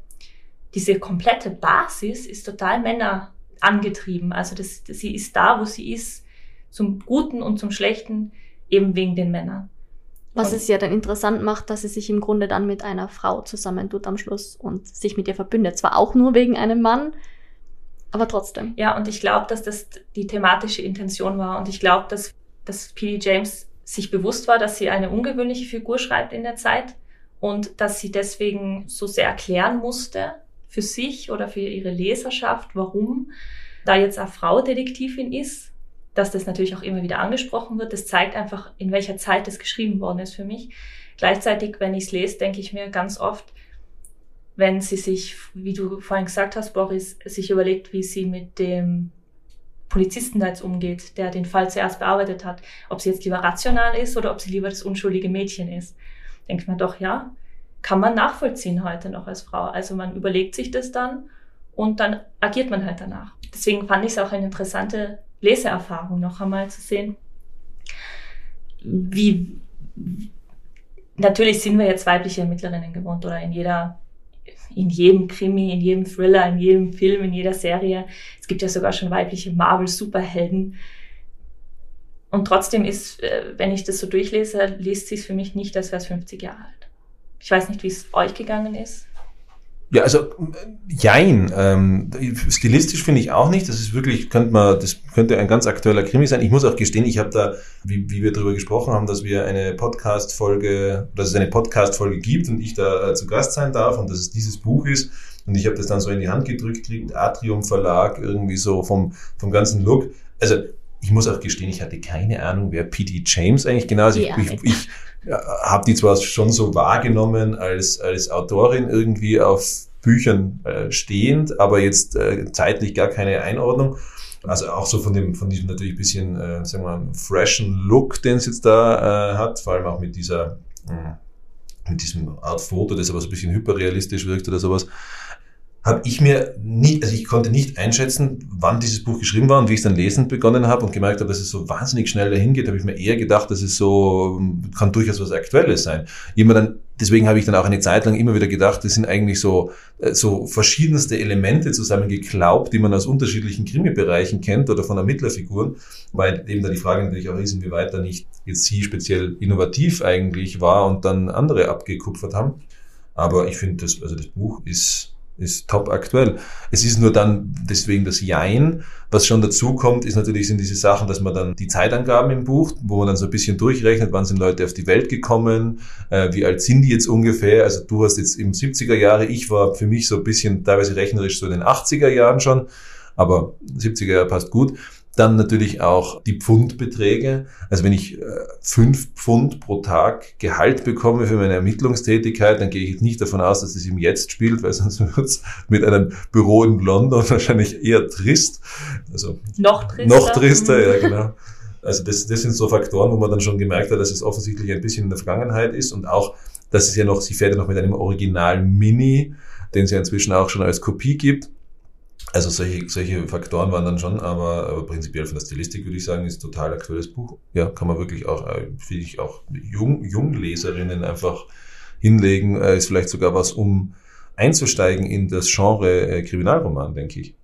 diese komplette Basis ist total Männer angetrieben. Also das, sie ist da, wo sie ist, zum Guten und zum Schlechten, eben wegen den Männern. Was es ja dann interessant macht, dass sie sich im Grunde dann mit einer Frau zusammentut am Schluss und sich mit ihr verbündet. Zwar auch nur wegen einem Mann, aber trotzdem. Ja, und ich glaube, dass das die thematische Intention war. Und ich glaube, dass, dass P.D. James sich bewusst war, dass sie eine ungewöhnliche Figur schreibt in der Zeit und dass sie deswegen so sehr erklären musste für sich oder für ihre Leserschaft, warum da jetzt eine Frau Detektivin ist dass das natürlich auch immer wieder angesprochen wird. Das zeigt einfach, in welcher Zeit das geschrieben worden ist für mich. Gleichzeitig, wenn ich es lese, denke ich mir ganz oft, wenn sie sich, wie du vorhin gesagt hast, Boris, sich überlegt, wie sie mit dem Polizisten da jetzt umgeht, der den Fall zuerst bearbeitet hat, ob sie jetzt lieber rational ist oder ob sie lieber das unschuldige Mädchen ist. Denkt man doch, ja, kann man nachvollziehen heute noch als Frau. Also man überlegt sich das dann und dann agiert man halt danach. Deswegen fand ich es auch eine interessante Leseerfahrung noch einmal zu sehen, wie natürlich sind wir jetzt weibliche Ermittlerinnen gewohnt oder in jeder in jedem Krimi, in jedem Thriller, in jedem Film, in jeder Serie. Es gibt ja sogar schon weibliche Marvel-Superhelden. Und trotzdem ist, äh, wenn ich das so durchlese, liest sich für mich nicht, als wäre es 50 Jahre alt. Ich weiß nicht, wie es euch gegangen ist. Ja, also jein. Ähm, stilistisch finde ich auch nicht. Das ist wirklich, könnte man, das könnte ein ganz aktueller Krimi sein. Ich muss auch gestehen, ich habe da, wie, wie wir darüber gesprochen haben, dass wir eine Podcast-Folge, dass es eine Podcast-Folge gibt und ich da äh, zu Gast sein darf und dass es dieses Buch ist. Und ich habe das dann so in die Hand gedrückt, kriegt Atrium Verlag, irgendwie so vom, vom ganzen Look. Also ich muss auch gestehen, ich hatte keine Ahnung, wer P.D. James eigentlich genau ist. Ja, ich, ich, ich habe die zwar schon so wahrgenommen als, als Autorin irgendwie auf Büchern äh, stehend, aber jetzt äh, zeitlich gar keine Einordnung. Also auch so von dem, von diesem natürlich bisschen, äh, sagen wir mal, freshen Look, den es jetzt da äh, hat, vor allem auch mit dieser, äh, mit diesem Art Foto, das aber so ein bisschen hyperrealistisch wirkt oder sowas habe ich mir nie, also ich konnte nicht einschätzen, wann dieses Buch geschrieben war und wie ich es dann lesen begonnen habe und gemerkt habe, dass es so wahnsinnig schnell dahin geht, habe ich mir eher gedacht, dass es so, kann durchaus was Aktuelles sein. Immer dann, deswegen habe ich dann auch eine Zeit lang immer wieder gedacht, das sind eigentlich so, äh, so verschiedenste Elemente zusammengeklaubt, die man aus unterschiedlichen Krimi-Bereichen kennt oder von Ermittlerfiguren, weil eben da die Frage natürlich auch ist, inwieweit da nicht jetzt sie speziell innovativ eigentlich war und dann andere abgekupfert haben. Aber ich finde, das, also das Buch ist, ist top aktuell. Es ist nur dann deswegen das Jein. Was schon dazu kommt, ist natürlich sind diese Sachen, dass man dann die Zeitangaben im Buch, wo man dann so ein bisschen durchrechnet, wann sind Leute auf die Welt gekommen, äh, wie alt sind die jetzt ungefähr. Also du hast jetzt im 70er Jahre, ich war für mich so ein bisschen teilweise rechnerisch so in den 80er Jahren schon, aber 70er Jahre passt gut. Dann natürlich auch die Pfundbeträge. Also wenn ich äh, fünf Pfund pro Tag Gehalt bekomme für meine Ermittlungstätigkeit, dann gehe ich nicht davon aus, dass es im Jetzt spielt, weil sonst wird es mit einem Büro in London wahrscheinlich eher trist. Also noch trister. Noch trister, ja genau. Also das, das sind so Faktoren, wo man dann schon gemerkt hat, dass es offensichtlich ein bisschen in der Vergangenheit ist und auch, dass es ja noch, sie fährt ja noch mit einem Original Mini, den es ja inzwischen auch schon als Kopie gibt. Also solche, solche Faktoren waren dann schon, aber, aber prinzipiell von der Stilistik würde ich sagen, ist total aktuelles Buch. Ja, kann man wirklich auch, äh, finde ich, auch Jung, Jungleserinnen einfach hinlegen. Äh, ist vielleicht sogar was, um einzusteigen in das Genre äh, Kriminalroman, denke ich.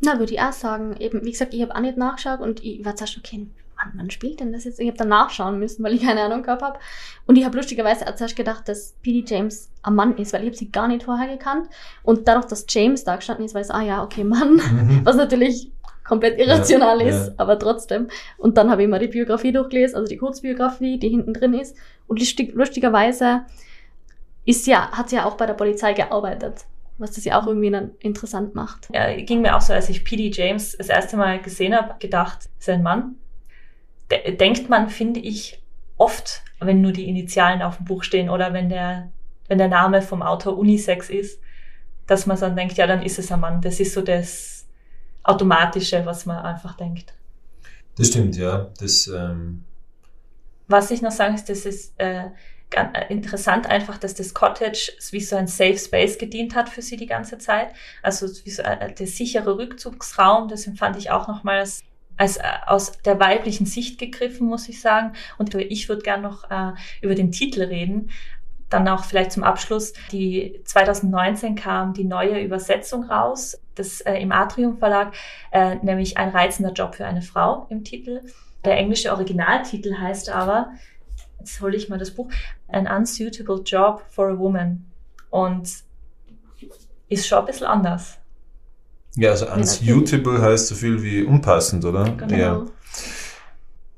Na, würde ich auch sagen. Eben, wie gesagt, ich habe auch nicht nachgeschaut und ich war zuerst okay, wann, wann spielt denn das jetzt? Ich habe dann nachschauen müssen, weil ich keine Ahnung gehabt habe. Und ich habe lustigerweise zuerst gedacht, dass P.D. James ein Mann ist, weil ich habe sie gar nicht vorher gekannt. Und dadurch, dass James da gestanden ist, weiß ich, ah ja, okay, Mann. Mhm. Was natürlich komplett irrational Ja, ist, ja. aber trotzdem. Und dann habe ich mal die Biografie durchgelesen, also die Kurzbiografie, die hinten drin ist. Und lustig, lustigerweise ist ja, hat sie ja auch bei der Polizei gearbeitet, was das ja auch irgendwie dann interessant macht. Ja, ging mir auch so, als ich P.D. James das erste Mal gesehen habe, gedacht, ist ein Mann? De denkt man, finde ich, oft, wenn nur die Initialen auf dem Buch stehen oder wenn der, wenn der Name vom Autor Unisex ist, dass man dann denkt, ja, dann ist es ein Mann. Das ist so das Automatische, was man einfach denkt. Das stimmt, ja. Das, ähm, Was ich noch sagen ist, das ist äh, ganz interessant einfach, dass das Cottage wie so ein Safe Space gedient hat für sie die ganze Zeit. Also wie so ein, der sichere Rückzugsraum, das empfand ich auch nochmal als, als äh, aus der weiblichen Sicht gegriffen, muss ich sagen. Und ich würde gern noch äh, über den Titel reden. Dann auch vielleicht zum Abschluss. Die 2019 kam die neue Übersetzung raus, das äh, im Atrium Verlag, äh, nämlich ein reizender Job für eine Frau im Titel. Der englische Originaltitel heißt aber, jetzt hole ich mal das Buch, An Unsuitable Job for a Woman. Und ist schon ein bisschen anders. Ja, also unsuitable heißt so viel wie unpassend, oder? Genau. Ja.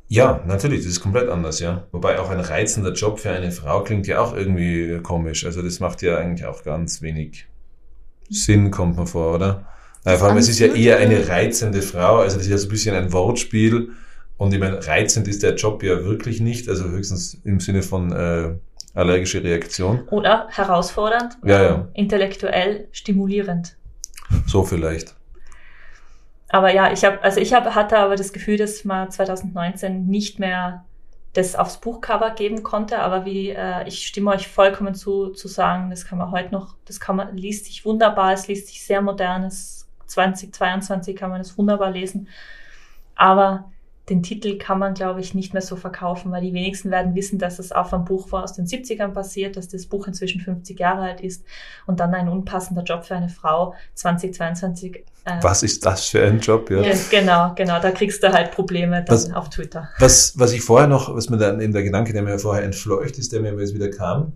Ja, natürlich, das ist komplett anders, ja. Wobei auch ein reizender Job für eine Frau klingt ja auch irgendwie komisch. Also das macht ja eigentlich auch ganz wenig Sinn, kommt mir vor, oder? Ja, vor allem, es ist ja eher eine reizende Frau, also das ist ja so ein bisschen ein Wortspiel. Und ich meine, reizend ist der Job ja wirklich nicht, also höchstens im Sinne von äh, allergische Reaktion. Oder herausfordernd, Ja, ja. intellektuell stimulierend. So vielleicht. Aber ja, ich habe, also ich hab, hatte aber das Gefühl, dass man 2019 nicht mehr das aufs Buchcover geben konnte. Aber wie äh, ich stimme euch vollkommen zu, zu sagen, das kann man heute noch, das kann man, liest sich wunderbar, es liest sich sehr modernes. 2022 kann man das wunderbar lesen. Aber den Titel kann man, glaube ich, nicht mehr so verkaufen, weil die wenigsten werden wissen, dass es auf einem Buch war aus den 70ern passiert, dass das Buch inzwischen 50 Jahre alt ist und dann ein unpassender Job für eine Frau 2022. Äh, Was ist das für ein Job, ja? ja, genau, genau. Da kriegst du halt Probleme dann Was- auf Twitter. Was, was ich vorher noch, was mir dann eben der Gedanke, der mir vorher entfleucht ist, der mir jetzt wieder kam.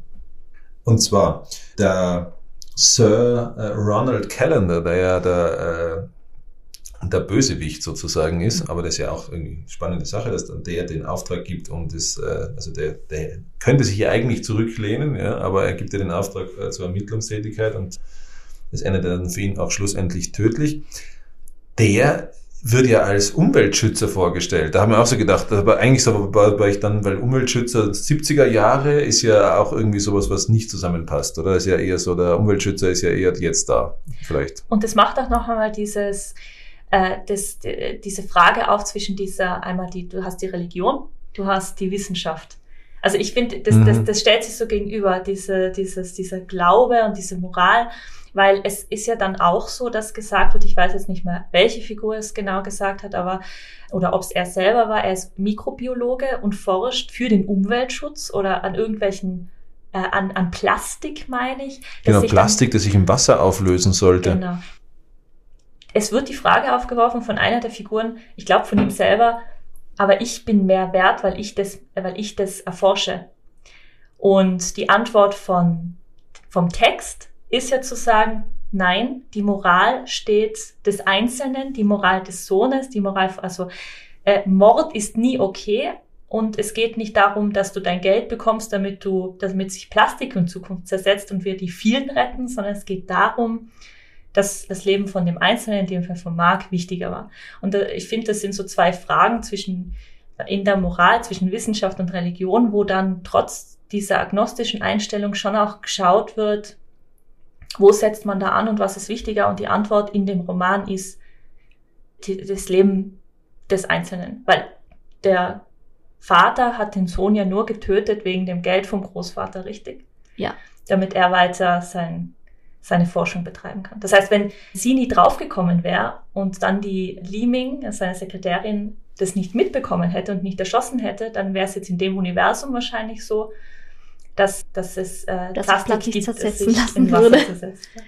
Und zwar der Sir äh, Ronald Callender, der ja der, äh, der Bösewicht sozusagen ist, aber das ist ja auch eine spannende Sache, dass dann der den Auftrag gibt, um das, äh, also der, der könnte sich ja eigentlich zurücklehnen, ja, aber er gibt ja den Auftrag äh, zur Ermittlungstätigkeit und das endet dann für ihn auch schlussendlich tödlich. Der wird ja als Umweltschützer vorgestellt. Da haben wir auch so gedacht, aber eigentlich so war, war ich dann, weil Umweltschützer 70er Jahre ist ja auch irgendwie sowas, was nicht zusammenpasst, oder? Ist ja eher so, der Umweltschützer ist ja eher jetzt da, vielleicht. Und das macht auch noch einmal dieses, äh, das, äh, diese Frage auf zwischen dieser, einmal die, du hast die Religion, du hast die Wissenschaft. Also ich finde, das, das, Mhm. das stellt sich so gegenüber, diese, dieses, dieser Glaube und diese Moral, weil es ist ja dann auch so, dass gesagt wird, ich weiß jetzt nicht mehr, welche Figur es genau gesagt hat, aber, oder ob es er selber war, er ist Mikrobiologe und forscht für den Umweltschutz oder an irgendwelchen, äh, an, an Plastik, meine ich. Genau, sich dann- Plastik, das sich im Wasser auflösen sollte. Genau. Es wird die Frage aufgeworfen von einer der Figuren, ich glaube von ihm selber, aber ich bin mehr wert, weil ich das, weil ich das erforsche. Und die Antwort von, vom Text ist ja zu sagen, nein, die Moral steht des Einzelnen, die Moral des Sohnes, die Moral, also äh, Mord ist nie okay. Und es geht nicht darum, dass du dein Geld bekommst, damit du, damit sich Plastik in Zukunft zersetzt und wir die vielen retten, sondern es geht darum, dass das Leben von dem Einzelnen, in dem Fall von Mark, wichtiger war. Und äh, ich finde, das sind so zwei Fragen zwischen in der Moral, zwischen Wissenschaft und Religion, wo dann trotz dieser agnostischen Einstellung schon auch geschaut wird, wo setzt man da an und was ist wichtiger? Und die Antwort in dem Roman ist die, das Leben des Einzelnen. Weil der Vater hat den Sohn ja nur getötet wegen dem Geld vom Großvater, richtig? Ja. Damit er weiter sein, seine Forschung betreiben kann. Das heißt, wenn sie nie draufgekommen wäre und dann die Leeming, seine Sekretärin, das nicht mitbekommen hätte und nicht erschossen hätte, dann wäre es jetzt in dem Universum wahrscheinlich so, dass, dass es äh, Dass Plastik gibt, das zersetzen sich lassen würde. zersetzt. Ja.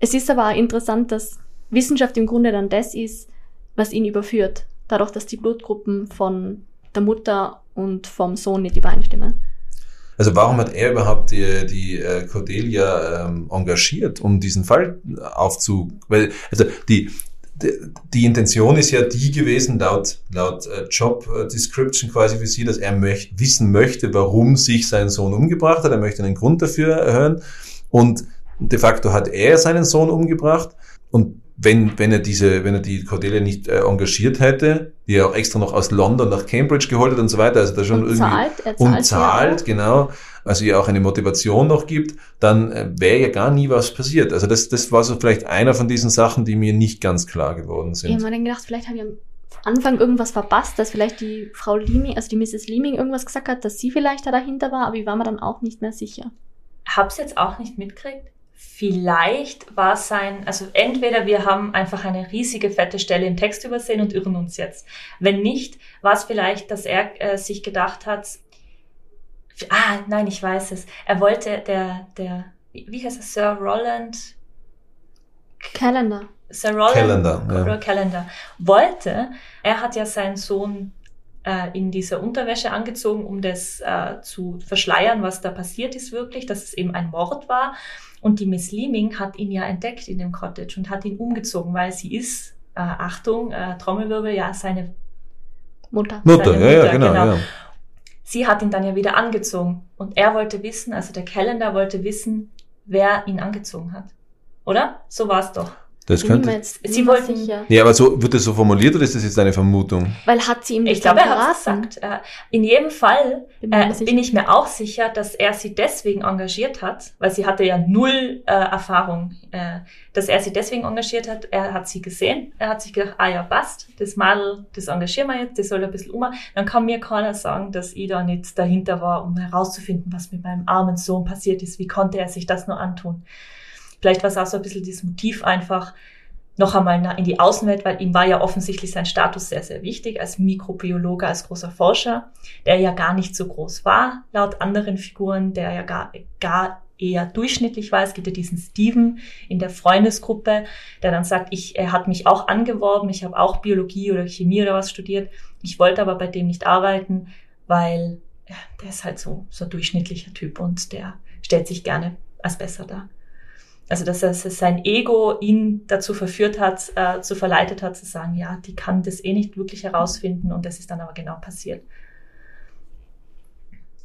Es ist aber auch interessant, dass Wissenschaft im Grunde dann das ist, was ihn überführt. Dadurch, dass die Blutgruppen von der Mutter und vom Sohn nicht übereinstimmen. Also warum hat er überhaupt die, die äh, Cordelia ähm, engagiert, um diesen Fall aufzu... Weil, also die, die Intention ist ja die gewesen, laut, laut äh, Job äh, Description quasi für sie, dass er möcht, wissen möchte, warum sich sein Sohn umgebracht hat. Er möchte einen Grund dafür hören. Und de facto hat er seinen Sohn umgebracht. Und wenn, wenn er diese, wenn er die Cordelia nicht äh, engagiert hätte, die er auch extra noch aus London nach Cambridge geholt hat und so weiter, also da schon Und irgendwie zahlt, er zahlt und zahlt, ja genau, also ihr auch eine Motivation noch gibt, dann äh, wäre ja gar nie was passiert. Also das, das war so vielleicht einer von diesen Sachen, die mir nicht ganz klar geworden Ich sind. habe mir dann gedacht, vielleicht habe ich am Anfang irgendwas verpasst, dass vielleicht die Frau Leaming, also die Mrs. Leaming irgendwas gesagt hat, dass sie vielleicht da dahinter war, aber ich war mir dann auch nicht mehr sicher. Hab's jetzt auch nicht mitgekriegt. Vielleicht war sein, also entweder wir haben einfach eine riesige fette Stelle im Text übersehen und irren uns jetzt. Wenn nicht, war es vielleicht, dass er äh, sich gedacht hat, ah, nein, ich weiß es. Er wollte der, der, wie wie heißt er, Sir Roland, Calendar. Sir Roland Calendar, ja. Calendar wollte, er hat ja seinen Sohn äh, in dieser Unterwäsche angezogen, um das äh, zu verschleiern, was da passiert ist wirklich, dass es eben ein Mord war. Und die Miss Leaming hat ihn ja entdeckt in dem Cottage und hat ihn umgezogen, weil sie ist, äh, Achtung, äh, Trommelwirbel, ja, seine Mutter. Mutter, seine ja, ja, Mutter, genau, genau. ja. Sie hat ihn dann ja wieder angezogen. Und er wollte wissen, also der Calendar wollte wissen, wer ihn angezogen hat. Oder? So war es doch. Das Bin ich mir könnte. jetzt Sie wollten- sicher. Nee, aber so, wird das so formuliert oder ist das jetzt eine Vermutung? Weil hat sie ihm Ich das dann glaube, er hat gesagt. Äh, in jedem Fall Bin äh, bin ich mir auch sicher, dass er sie deswegen engagiert hat, weil sie hatte ja null äh, Erfahrung, äh, dass er sie deswegen engagiert hat. Er hat sie gesehen, er hat sich gedacht, ah ja, passt, das Madel, das engagieren wir jetzt, das soll ein bisschen um. Dann kann mir keiner sagen, dass ich da nicht dahinter war, um herauszufinden, was mit meinem armen Sohn passiert ist. Wie konnte er sich das nur antun? Vielleicht war es auch so ein bisschen dieses Motiv einfach, noch einmal in die Außenwelt, weil ihm war ja offensichtlich sein Status sehr, sehr wichtig als Mikrobiologe, als großer Forscher, der ja gar nicht so groß war, laut anderen Figuren, der ja gar, gar eher durchschnittlich war. Es gibt ja diesen Steven in der Freundesgruppe, der dann sagt, ich, er hat mich auch angeworben, ich habe auch Biologie oder Chemie oder was studiert. Ich wollte aber bei dem nicht arbeiten, weil ja, der ist halt so, so ein durchschnittlicher Typ und der stellt sich gerne als besser dar. Also, dass dass sein Ego ihn dazu verführt hat, äh, zu verleitet hat, zu sagen, ja, die kann das eh nicht wirklich herausfinden und das ist dann aber genau passiert.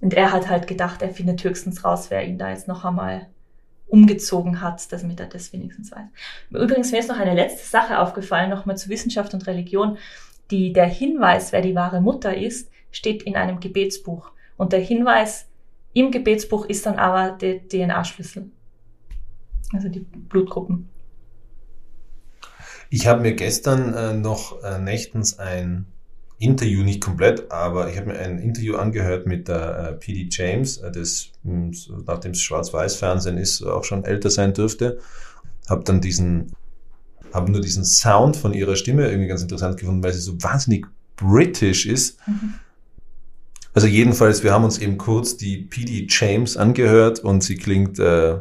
Und er hat halt gedacht, er findet höchstens raus, wer ihn da jetzt noch einmal umgezogen hat, damit er das wenigstens weiß. Übrigens, mir ist noch eine letzte Sache aufgefallen, nochmal zu Wissenschaft und Religion. Die, der Hinweis, wer die wahre Mutter ist, steht in einem Gebetsbuch. Und der Hinweis im Gebetsbuch ist dann aber der DNA-Schlüssel. Also die Blutgruppen. Ich habe mir gestern äh, noch äh, nächtens ein Interview, nicht komplett, aber ich habe mir ein Interview angehört mit der äh, PD James, äh, das so, nachdem es Schwarz-Weiß-Fernsehen ist, auch schon älter sein dürfte. Habe dann diesen, habe nur diesen Sound von ihrer Stimme irgendwie ganz interessant gefunden, weil sie so wahnsinnig british ist. Mhm. Also jedenfalls, wir haben uns eben kurz die PD James angehört und sie klingt äh,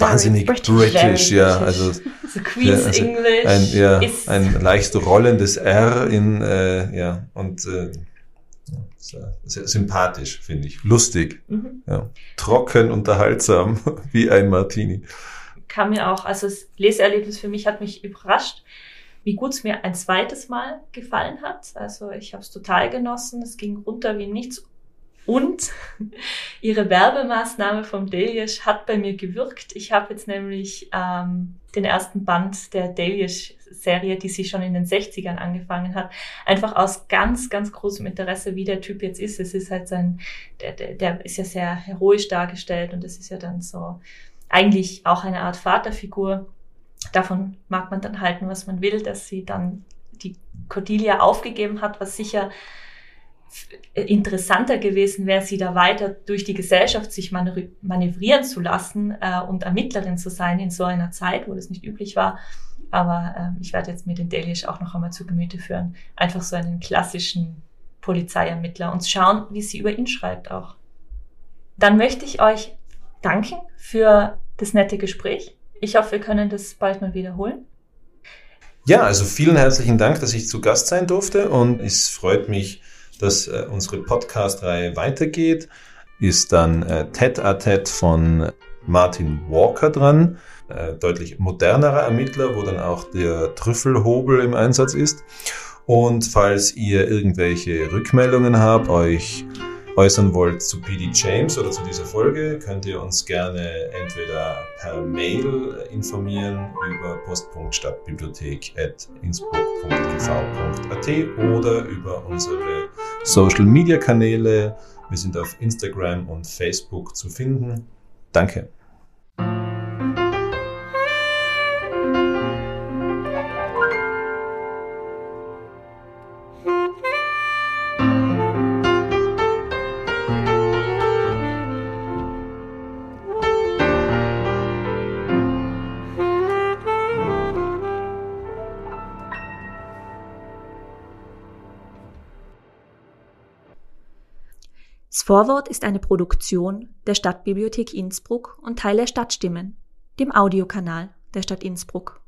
wahnsinnig British. british, ja, also So Queen's Ja, also English ein, ja, ein leicht rollendes R in, äh, ja, und äh, sehr, sehr sympathisch, finde ich. Lustig, mhm. ja. Trocken, unterhaltsam, wie ein Martini. kam mir auch, also das Leseerlebnis für mich hat mich überrascht, wie gut es mir ein zweites Mal gefallen hat. Also ich habe es total genossen, es ging runter wie nichts. Und ihre Werbemaßnahme vom Delius hat bei mir gewirkt. Ich habe jetzt nämlich ähm, den ersten Band der Delius-Serie, die sie schon in den 60ern angefangen hat, einfach aus ganz, ganz großem Interesse, wie der Typ jetzt ist. Es ist halt sein, der, der, der ist ja sehr heroisch dargestellt und es ist ja dann so eigentlich auch eine Art Vaterfigur. Davon mag man dann halten, was man will, dass sie dann die Cordelia aufgegeben hat, was sicher interessanter gewesen wäre, sie da weiter durch die Gesellschaft sich manövrieren zu lassen äh, und Ermittlerin zu sein in so einer Zeit, wo das nicht üblich war. Aber äh, ich werde jetzt mir den Delish auch noch einmal zu Gemüte führen. Einfach so einen klassischen Polizeiermittler und schauen, wie sie über ihn schreibt auch. Dann möchte ich euch danken für das nette Gespräch. Ich hoffe, wir können das bald mal wiederholen. Ja, also vielen herzlichen Dank, dass ich zu Gast sein durfte und es freut mich, dass äh, unsere Podcast-Reihe weitergeht. Ist dann äh, Ted a Ted von Martin Walker dran. äh, deutlich modernerer Ermittler, wo dann auch der Trüffelhobel im Einsatz ist. Und falls ihr irgendwelche Rückmeldungen habt, euch äußern wollt zu PD James oder zu dieser Folge, könnt ihr uns gerne entweder per Mail informieren über post.stadtbibliothek.innsbruck.gv.at oder über unsere Social Media Kanäle. Wir sind auf Instagram und Facebook zu finden. Danke. Vorwort ist eine Produktion der Stadtbibliothek Innsbruck und Teil der Stadtstimmen, dem Audiokanal der Stadt Innsbruck.